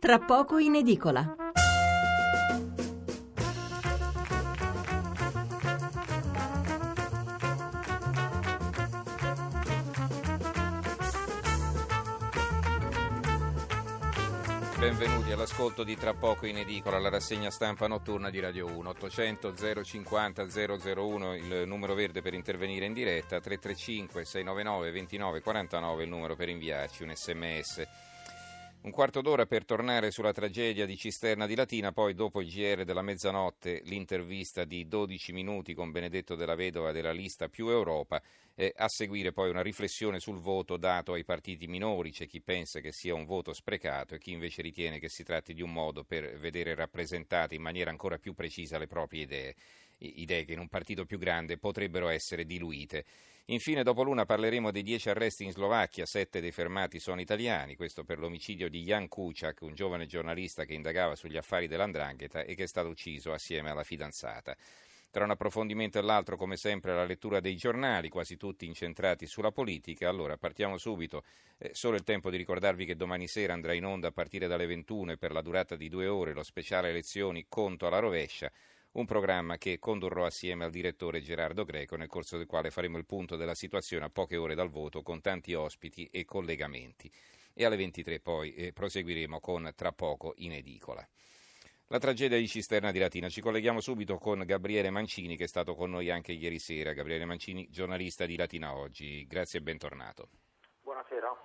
tra poco in edicola. Benvenuti all'ascolto di Tra poco in edicola, la rassegna stampa notturna di Radio 1. 800 050 001 il numero verde per intervenire in diretta, 335 699 29 49 il numero per inviarci un sms. Un quarto d'ora per tornare sulla tragedia di Cisterna di Latina, poi dopo il GR della mezzanotte l'intervista di 12 minuti con Benedetto della Vedova della lista più Europa, e a seguire poi una riflessione sul voto dato ai partiti minori, c'è chi pensa che sia un voto sprecato e chi invece ritiene che si tratti di un modo per vedere rappresentate in maniera ancora più precisa le proprie idee, idee che in un partito più grande potrebbero essere diluite. Infine, dopo l'una parleremo dei dieci arresti in Slovacchia, sette dei fermati sono italiani, questo per l'omicidio di Jan Kuciak, un giovane giornalista che indagava sugli affari dell'Andrangheta e che è stato ucciso assieme alla fidanzata. Tra un approfondimento e l'altro, come sempre, la lettura dei giornali, quasi tutti incentrati sulla politica. Allora, partiamo subito. Eh, solo il tempo di ricordarvi che domani sera andrà in onda a partire dalle 21 e per la durata di due ore lo speciale elezioni Conto alla rovescia un programma che condurrò assieme al direttore Gerardo Greco, nel corso del quale faremo il punto della situazione a poche ore dal voto con tanti ospiti e collegamenti. E alle 23 poi eh, proseguiremo con Tra poco in edicola. La tragedia di Cisterna di Latina. Ci colleghiamo subito con Gabriele Mancini che è stato con noi anche ieri sera. Gabriele Mancini, giornalista di Latina Oggi. Grazie e bentornato. Buonasera.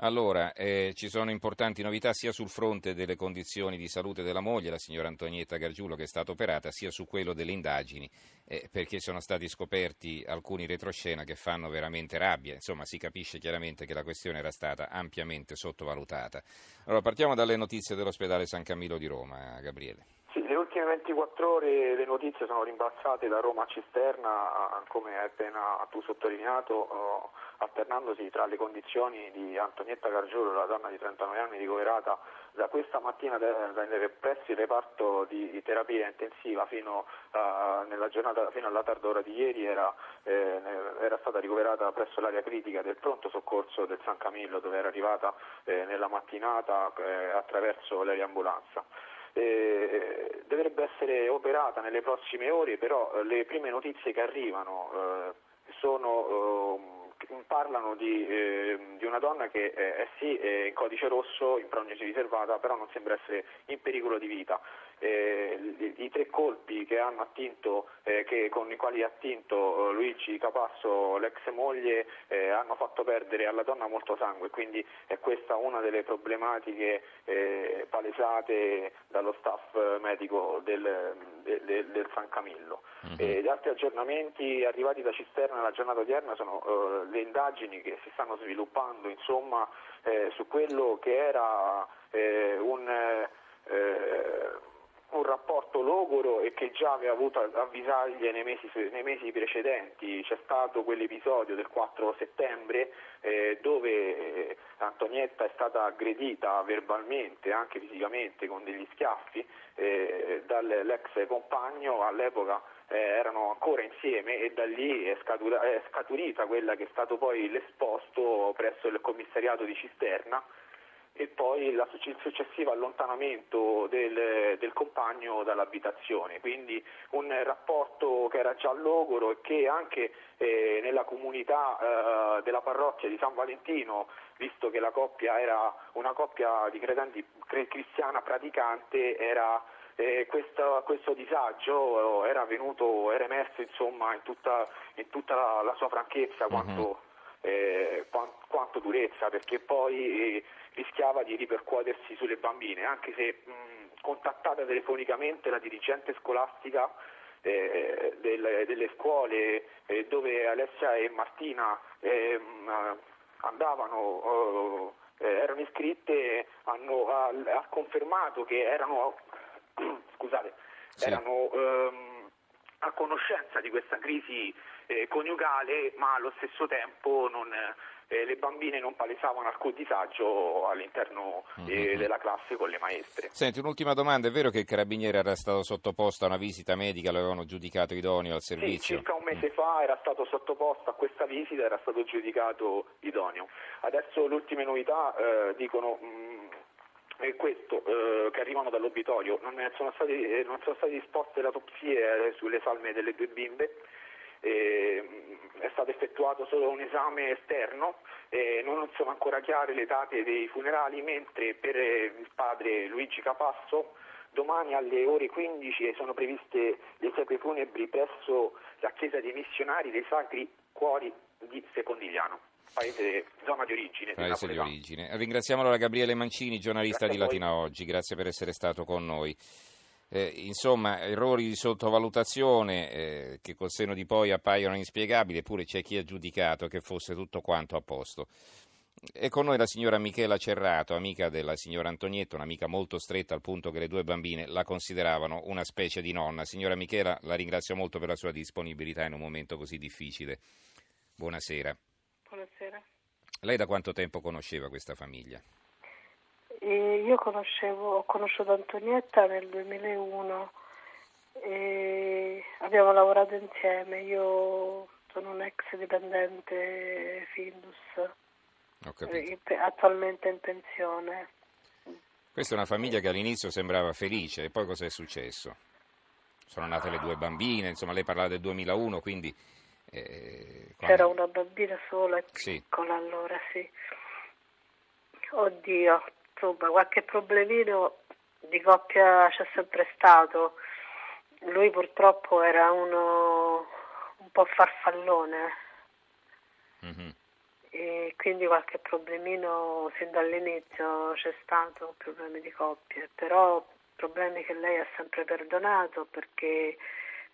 Allora, eh, ci sono importanti novità sia sul fronte delle condizioni di salute della moglie, la signora Antonietta Gargiulo, che è stata operata, sia su quello delle indagini, eh, perché sono stati scoperti alcuni retroscena che fanno veramente rabbia. Insomma, si capisce chiaramente che la questione era stata ampiamente sottovalutata. Allora, partiamo dalle notizie dell'ospedale San Camillo di Roma, Gabriele. Sì, le ultime 24 ore le notizie sono rimbalzate da Roma a Cisterna, come hai appena tu sottolineato. Oh, alternandosi tra le condizioni di Antonietta Gargiolo, la donna di 39 anni ricoverata da questa mattina presso il reparto di terapia intensiva fino, uh, giornata, fino alla tarda ora di ieri era, eh, era, stata ricoverata presso l'area critica del pronto soccorso del San Camillo dove era arrivata eh, nella mattinata eh, attraverso l'aeroambulanza. Eh, dovrebbe essere operata nelle prossime ore, però le prime notizie che arrivano eh, sono ehm, parlano di, eh, di, una donna che eh, è sì è in codice rosso, in prognosi riservata, però non sembra essere in pericolo di vita. Eh, i, tre colpi che attinto, eh, che, con i quali ha attinto eh, Luigi Capasso, l'ex moglie, eh, hanno fatto perdere alla donna molto sangue, quindi è questa una delle problematiche palesate dallo staff medico del, del, del San Camillo. Mm-hmm. gli altri aggiornamenti arrivati da Cisterna nella giornata odierna sono le indagini che si stanno sviluppando insomma, eh, su quello che era eh, un, eh, un, rapporto logoro e che già aveva avuto avvisaglie nei mesi, nei mesi precedenti. C'è stato quell'episodio del 4 settembre eh, dove eh, Antonietta è stata aggredita verbalmente, anche fisicamente, con degli schiaffi eh, dall'ex compagno all'epoca eh, erano ancora insieme e da lì è, scatura, è scaturita quella che è stato poi l'esposto presso il commissariato di Cisterna e poi il successivo allontanamento del, del, compagno dall'abitazione, quindi un rapporto che era già logoro e che anche eh, nella comunità eh, della parrocchia di San Valentino, visto che la coppia era una coppia di credenti cristiana praticante, era eh, questo, questo, disagio era venuto, era emerso insomma, in, tutta, in tutta la, la, sua franchezza mhm. quanto, uh-huh. Eh, quanto, durezza, perché poi eh, rischiava di ripercuotersi sulle bambine, anche se mh, contattata telefonicamente la dirigente scolastica eh, del, delle scuole eh, dove Alessia e Martina eh, andavano oh, erano iscritte hanno, ha, ha, confermato che erano scusate, sì. erano ehm, conoscenza di questa crisi eh, coniugale, ma allo stesso tempo non, eh, le bambine non palesavano alcun disagio all'interno eh, mm-hmm. della classe con le maestre. Senti, un'ultima domanda, è vero che il carabiniere era stato sottoposto a una visita medica, lo avevano giudicato idoneo al servizio? Sì, circa un mese mm. fa era stato sottoposto a questa visita, era stato giudicato idoneo. Adesso le ultime novità eh, dicono... Mh, è questo, eh, che arrivano dall'obitorio, non sono, stati, eh, non sono state disposte le autopsie sulle salme delle due bimbe, è stato effettuato solo un esame esterno, non sono ancora chiare le date dei funerali, mentre per il padre Luigi Capasso domani alle ore 15 sono previste le esequie funebri presso la chiesa dei missionari dei Sacri Cuori di Secondigliano paese, zona di origine. Paese di origine. Ringraziamo allora Gabriele Mancini, giornalista Grazie di Latina Oggi, grazie per essere stato con noi. Eh, insomma, errori di sottovalutazione eh, che col seno di poi appaiono inspiegabili, eppure c'è chi ha giudicato che fosse tutto quanto a posto. E con noi la signora Michela Cerrato, amica della signora Antonietta, un'amica molto stretta al punto che le due bambine la consideravano una specie di nonna. Signora Michela, la ringrazio molto per la sua disponibilità in un momento così difficile. Buonasera. Buonasera. Lei da quanto tempo conosceva questa famiglia? E io conoscevo, ho conosciuto Antonietta nel 2001 e abbiamo lavorato insieme. Io sono un ex dipendente Findus, attualmente in pensione. Questa è una famiglia che all'inizio sembrava felice e poi cosa è successo? Sono nate le due bambine, insomma lei parlava del 2001, quindi eh, C'era una bambina sola e sì. piccola allora, sì. Oddio, insomma, qualche problemino di coppia c'è sempre stato. Lui purtroppo era uno un po' farfallone. Mm-hmm. E quindi qualche problemino sin dall'inizio c'è stato, problemi di coppia, però problemi che lei ha sempre perdonato perché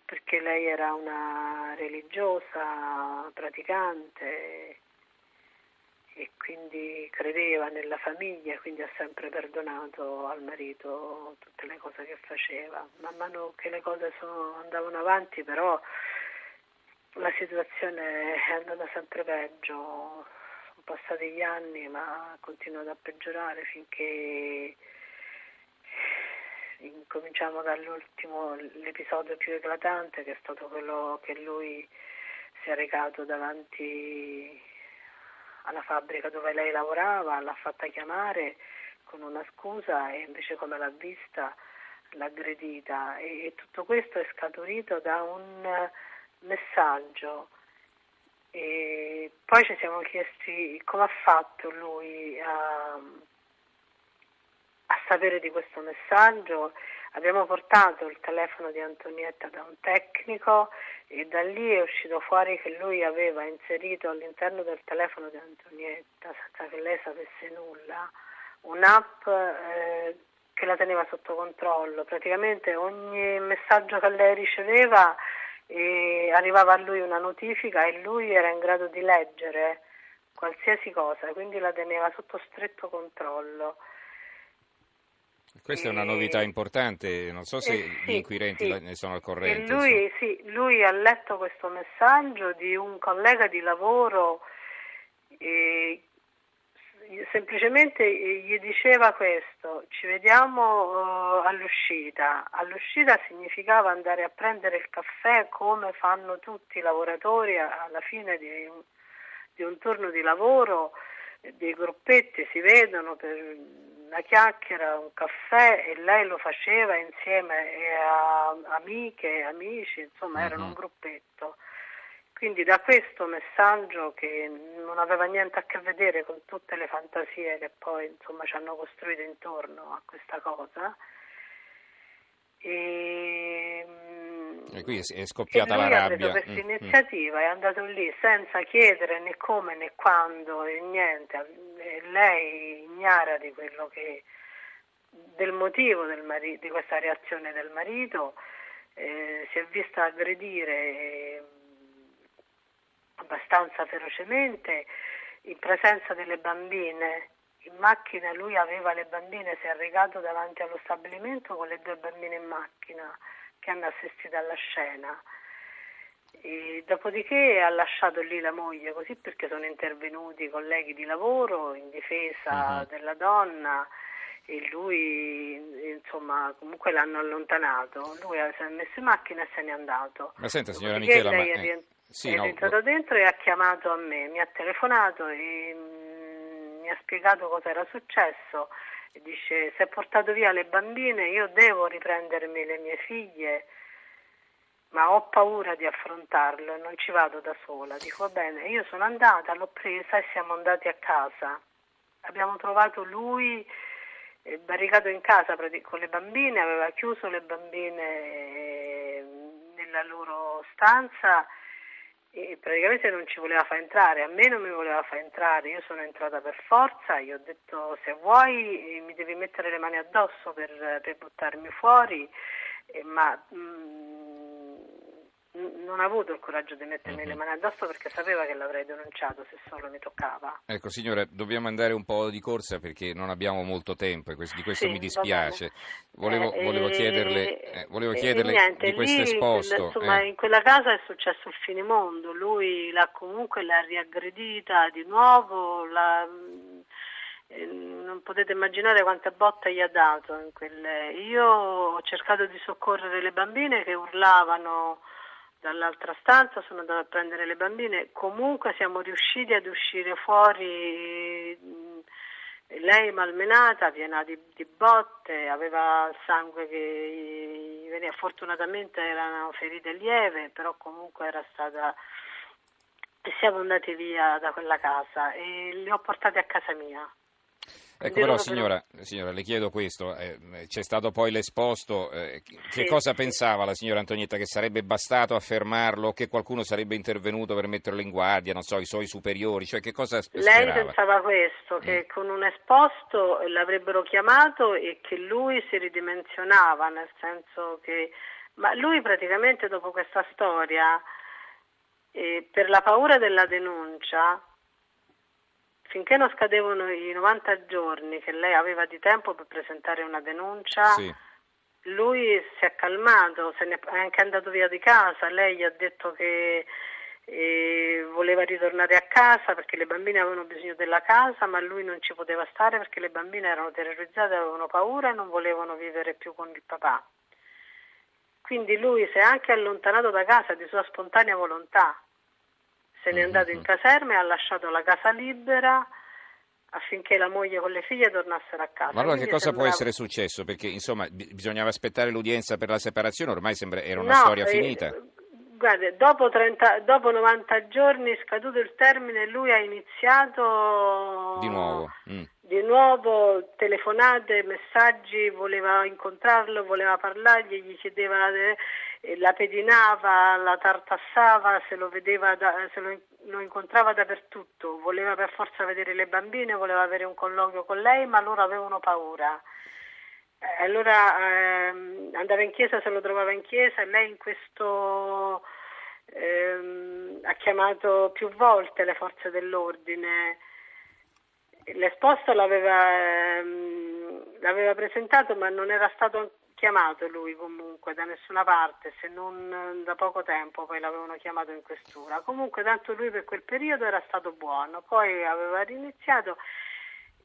perché lei era una religiosa, praticante e quindi credeva nella famiglia, quindi ha sempre perdonato al marito tutte le cose che faceva. Man mano che le cose sono, andavano avanti però la situazione è andata sempre peggio, sono passati gli anni ma ha continuato a peggiorare finché incominciamo dall'ultimo, l'episodio più eclatante che è stato quello che lui si è recato davanti alla fabbrica dove lei lavorava, l'ha fatta chiamare con una scusa e invece come l'ha vista l'ha aggredita. E, e tutto questo è scaturito da un messaggio. E poi ci siamo chiesti come ha fatto lui a sapere di questo messaggio abbiamo portato il telefono di Antonietta da un tecnico e da lì è uscito fuori che lui aveva inserito all'interno del telefono di Antonietta, senza che lei sapesse nulla, un'app eh, che la teneva sotto controllo. Praticamente ogni messaggio che lei riceveva eh, arrivava a lui una notifica e lui era in grado di leggere qualsiasi cosa, quindi la teneva sotto stretto controllo. Questa è una novità importante, non so se eh, sì, gli inquirenti sì. ne sono al corrente. Lui, sì, lui, ha letto questo messaggio di un collega di lavoro e semplicemente gli diceva questo, ci vediamo uh, all'uscita. All'uscita significava andare a prendere il caffè come fanno tutti i lavoratori alla fine di un, di un turno di lavoro, dei gruppetti si vedono per una chiacchiera, un caffè e lei lo faceva insieme a amiche, amici, insomma uh-huh. erano un mhm. gruppetto. Quindi da questo messaggio che non aveva niente a che vedere con tutte le fantasie che poi insomma, ci hanno costruito intorno a questa cosa, e, e qui è scoppiata la rabbia. Ha preso questa mm, mm. iniziativa, mm. è andato lì senza chiedere né come né quando né niente. Lei ignara di quello che del motivo del marito, di questa reazione del marito, eh, si è vista aggredire eh, abbastanza ferocemente in presenza delle bambine in macchina lui aveva le bambine, si è recato davanti allo stabilimento con le due bambine in macchina che hanno assistito alla scena. E dopodiché ha lasciato lì la moglie così perché sono intervenuti i colleghi di lavoro in difesa uh-huh. della donna e lui insomma comunque l'hanno allontanato lui si è messo in macchina e se n'è andato ma senta signora Michela lei ma, è, eh, sì, è no, rientrato dentro e ha chiamato a me mi ha telefonato e mi ha spiegato cosa era successo dice se ha portato via le bambine io devo riprendermi le mie figlie ma ho paura di affrontarlo e non ci vado da sola. Dico va bene, io sono andata, l'ho presa e siamo andati a casa. Abbiamo trovato lui eh, barricato in casa con le bambine, aveva chiuso le bambine eh, nella loro stanza e praticamente non ci voleva far entrare, a me non mi voleva far entrare, io sono entrata per forza, io ho detto se vuoi mi devi mettere le mani addosso per, per buttarmi fuori, eh, ma mh, mm, non ha avuto il coraggio di mettermi uh-huh. le mani addosso perché sapeva che l'avrei denunciato se solo mi toccava. Ecco signora, dobbiamo andare un po' di corsa perché non abbiamo molto tempo e di questo sì, mi dispiace. Volevo, eh, volevo, chiederle, eh, volevo chiederle niente, di questo esposto. Insomma, eh. in quella casa è successo il finimondo, lui l'ha comunque l'ha riaggredita di nuovo, l'ha, eh, non potete immaginare quante botte gli ha dato. Quelle... Io ho cercato di soccorrere le bambine che urlavano dall'altra stanza, sono andata a prendere le bambine, comunque siamo riusciti ad uscire fuori, lei malmenata, piena di, di botte, aveva sangue che veniva, fortunatamente erano ferite lieve, però comunque era stata... Siamo andati via da quella casa e li ho portati a casa mia. Ecco, però signora, signora, le chiedo questo, eh, c'è stato poi l'esposto, eh, che sì, cosa pensava la signora Antonietta, che sarebbe bastato a fermarlo, che qualcuno sarebbe intervenuto per metterlo in guardia, non so, i suoi superiori, cioè che cosa sperava? Lei pensava questo, che mm. con un esposto l'avrebbero chiamato e che lui si ridimensionava, nel senso che... Ma lui praticamente dopo questa storia, eh, per la paura della denuncia, finché non scadevano i 90 giorni che lei aveva di tempo per presentare una denuncia, sì. lui si è calmato, se ne è anche andato via di casa, lei gli ha detto che eh, voleva ritornare a casa perché le bambine avevano bisogno della casa, ma lui non ci poteva stare perché le bambine erano terrorizzate, avevano paura e non volevano vivere più con il papà. Quindi lui si è anche allontanato da casa di sua spontanea volontà se n'è andato in caserma e ha lasciato la casa libera affinché la moglie con le figlie tornassero a casa. Ma allora Quindi che cosa sembrava... può essere successo? Perché insomma bisognava aspettare l'udienza per la separazione, ormai sembra, era una no, storia finita. Eh, guarda, dopo, 30, dopo 90 giorni, scaduto il termine, lui ha iniziato... Di nuovo. Mm. Di nuovo telefonate, messaggi, voleva incontrarlo, voleva parlargli, gli chiedeva la pedinava, la tartassava, se lo, vedeva da, se lo, lo, incontrava dappertutto, voleva per forza vedere le bambine, voleva avere un colloquio con lei, ma loro avevano paura. Eh, allora ehm, andava in chiesa, se lo trovava in chiesa e lei in questo ehm, ha chiamato più volte le forze dell'ordine. L'esposto l'aveva, ehm, l'aveva presentato ma non era stato chiamato lui comunque da nessuna parte, se non da poco tempo poi l'avevano chiamato in questura. Comunque tanto lui per quel periodo era stato buono, poi aveva riniziato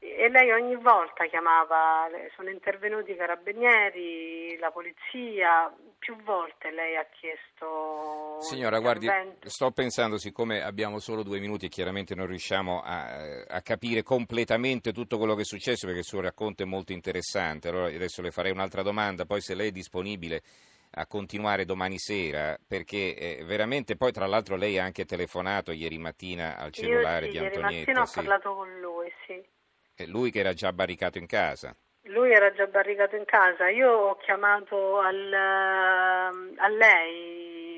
e lei ogni volta chiamava, sono intervenuti i carabinieri, la polizia, più volte lei ha chiesto... Signora, guardi, sto pensando, siccome abbiamo solo due minuti e chiaramente non riusciamo a, a, capire completamente tutto quello che è successo, perché il suo racconto è molto interessante, allora adesso le farei un'altra domanda, poi se lei è disponibile a continuare domani sera, perché eh, veramente poi tra l'altro lei ha anche telefonato ieri mattina al cellulare sì, di Antonietta. Ieri mattina ho parlato con lui, sì. Lui che era già barricato in casa. Lui era già barricato in casa. Io ho chiamato al, a lei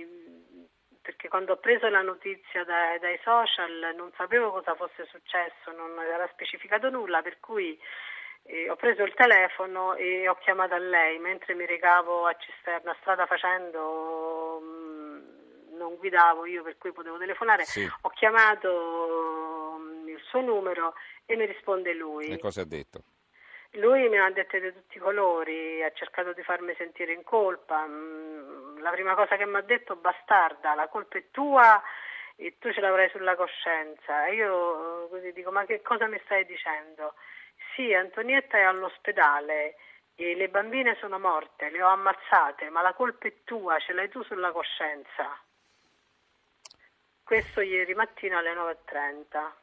perché quando ho preso la notizia dai, dai social non sapevo cosa fosse successo, non era specificato nulla, per cui eh, ho preso il telefono e ho chiamato a lei mentre mi recavo a Cisterna, strada facendo, mh, non guidavo io per cui potevo telefonare, sì. ho chiamato suo numero e mi risponde lui. E cosa ha detto? Lui mi ha detto di tutti i colori, ha cercato di farmi sentire in colpa. Mm, la prima cosa che mi ha detto, bastarda, la colpa è tua e tu ce l'avrai sulla coscienza. E io così dico, ma che cosa mi stai dicendo? Sì, Antonietta è all'ospedale e le bambine sono morte, le ho ammazzate, ma la colpa è tua, ce l'hai tu sulla coscienza. Questo ieri mattina alle 9.30.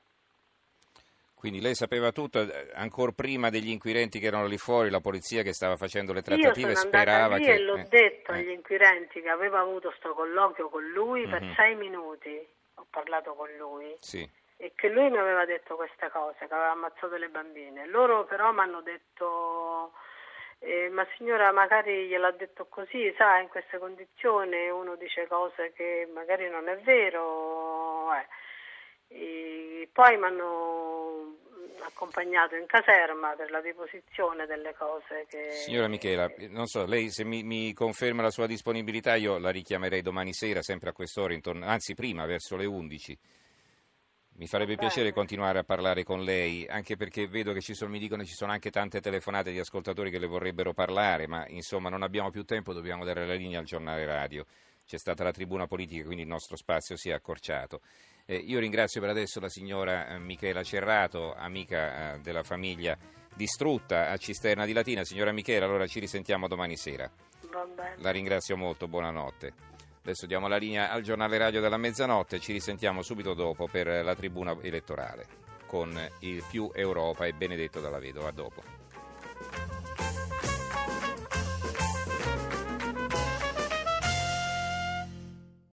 Quindi lei sapeva tutto, eh, ancora prima degli inquirenti che erano lì fuori, la polizia che stava facendo le trattative Io sono sperava lì che... e l'ho eh, detto eh. agli inquirenti che avevo avuto sto colloquio con lui per Mhm. sei minuti, ho parlato con lui Sì, e che lui mi aveva detto queste cose, che aveva ammazzato le bambine. Loro però mi hanno detto, eh, ma signora magari gliel'ha detto così, sa, in queste condizioni uno dice cose che magari non è vero. eh. E poi mi hanno accompagnato in caserma per la deposizione delle cose che... signora Michela, non so, lei se mi, mi conferma la sua disponibilità io la richiamerei domani sera, sempre a quest'ora, intorno, anzi prima, verso le 11. Mi farebbe Bene. piacere continuare a parlare con lei, anche perché vedo che ci sono, mi dicono che ci sono anche tante telefonate di ascoltatori che le vorrebbero parlare, ma insomma non abbiamo più tempo, dobbiamo dare la linea al giornale radio. C'è stata la tribuna politica, quindi il nostro spazio si è accorciato. Eh, io ringrazio per adesso la signora eh, Michela Cerrato, amica eh, della famiglia distrutta a Cisterna di Latina. Signora Michela, allora ci risentiamo domani sera. La ringrazio molto, buonanotte. Adesso diamo la linea al giornale radio della mezzanotte, ci risentiamo subito dopo per la tribuna elettorale con il più Europa e Benedetto dalla Vedova. A dopo.